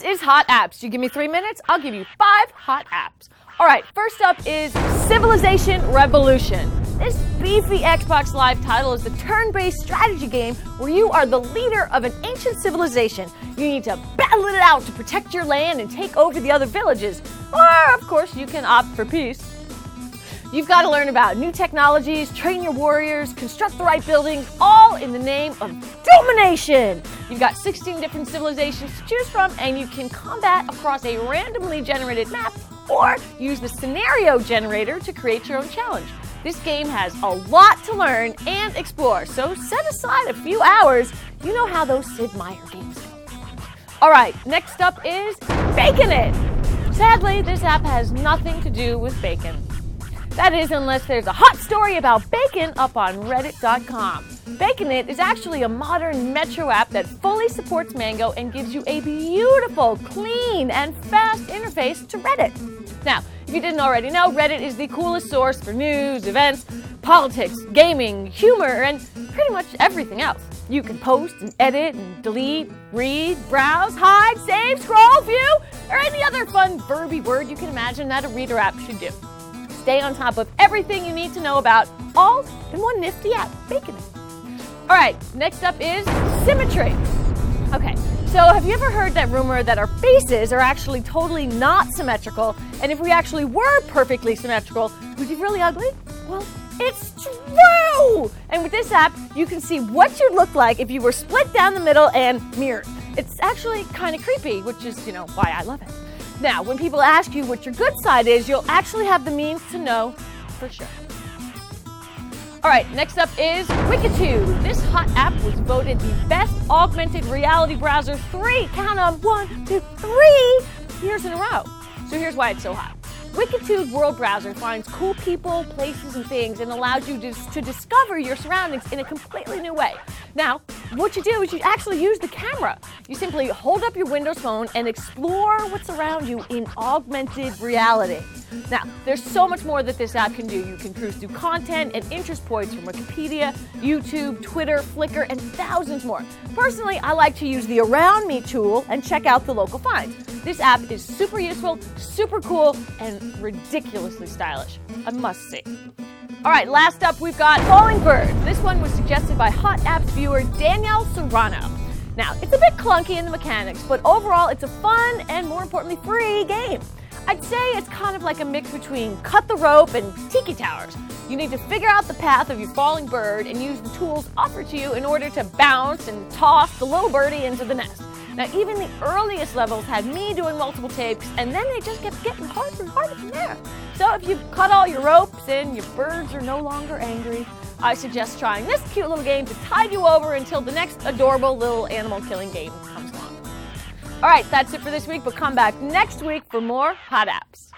is Hot Apps. You give me three minutes, I'll give you five hot apps. All right, first up is Civilization Revolution. This beefy Xbox Live title is a turn based strategy game where you are the leader of an ancient civilization. You need to battle it out to protect your land and take over the other villages. Or, of course, you can opt for peace. You've got to learn about new technologies, train your warriors, construct the right buildings, all in the name of domination. You've got 16 different civilizations to choose from, and you can combat across a randomly generated map or use the scenario generator to create your own challenge. This game has a lot to learn and explore, so set aside a few hours. You know how those Sid Meier games go. All right, next up is Baconit. Sadly, this app has nothing to do with bacon. That is, unless there's a hot story about bacon up on Reddit.com. Baconit is actually a modern Metro app that fully supports Mango and gives you a beautiful, clean, and fast interface to Reddit. Now, if you didn't already know, Reddit is the coolest source for news, events, politics, gaming, humor, and pretty much everything else. You can post and edit and delete, read, browse, hide, save, scroll, view, or any other fun verby word you can imagine that a reader app should do stay on top of everything you need to know about, all in one nifty app, Bacon All right, next up is symmetry. Okay, so have you ever heard that rumor that our faces are actually totally not symmetrical, and if we actually were perfectly symmetrical, we'd be really ugly? Well, it's true! And with this app, you can see what you'd look like if you were split down the middle and mirrored. It's actually kind of creepy, which is, you know, why I love it. Now, when people ask you what your good side is, you'll actually have the means to know for sure. All right, next up is Wikitude. This hot app was voted the best augmented reality browser three, count them, one, two, three years in a row. So here's why it's so hot. Wikitude World Browser finds cool people, places, and things and allows you to, to discover your surroundings in a completely new way. Now, what you do is you actually use the camera. You simply hold up your Windows phone and explore what's around you in augmented reality. Now, there's so much more that this app can do. You can cruise through content and interest points from Wikipedia, YouTube, Twitter, Flickr, and thousands more. Personally, I like to use the Around Me tool and check out the local finds. This app is super useful, super cool, and ridiculously stylish. I must see. All right, last up we've got Falling Bird. This one was suggested by Hot Apps viewer Danielle Serrano. Now, it's a bit clunky in the mechanics, but overall it's a fun and more importantly free game. I'd say it's kind of like a mix between cut the rope and tiki towers. You need to figure out the path of your falling bird and use the tools offered to you in order to bounce and toss the little birdie into the nest. Now, even the earliest levels had me doing multiple takes, and then they just kept getting harder and harder from there. So, if you've cut all your ropes and your birds are no longer angry, I suggest trying this cute little game to tide you over until the next adorable little animal killing game comes along. All right, that's it for this week, but come back next week for more hot apps.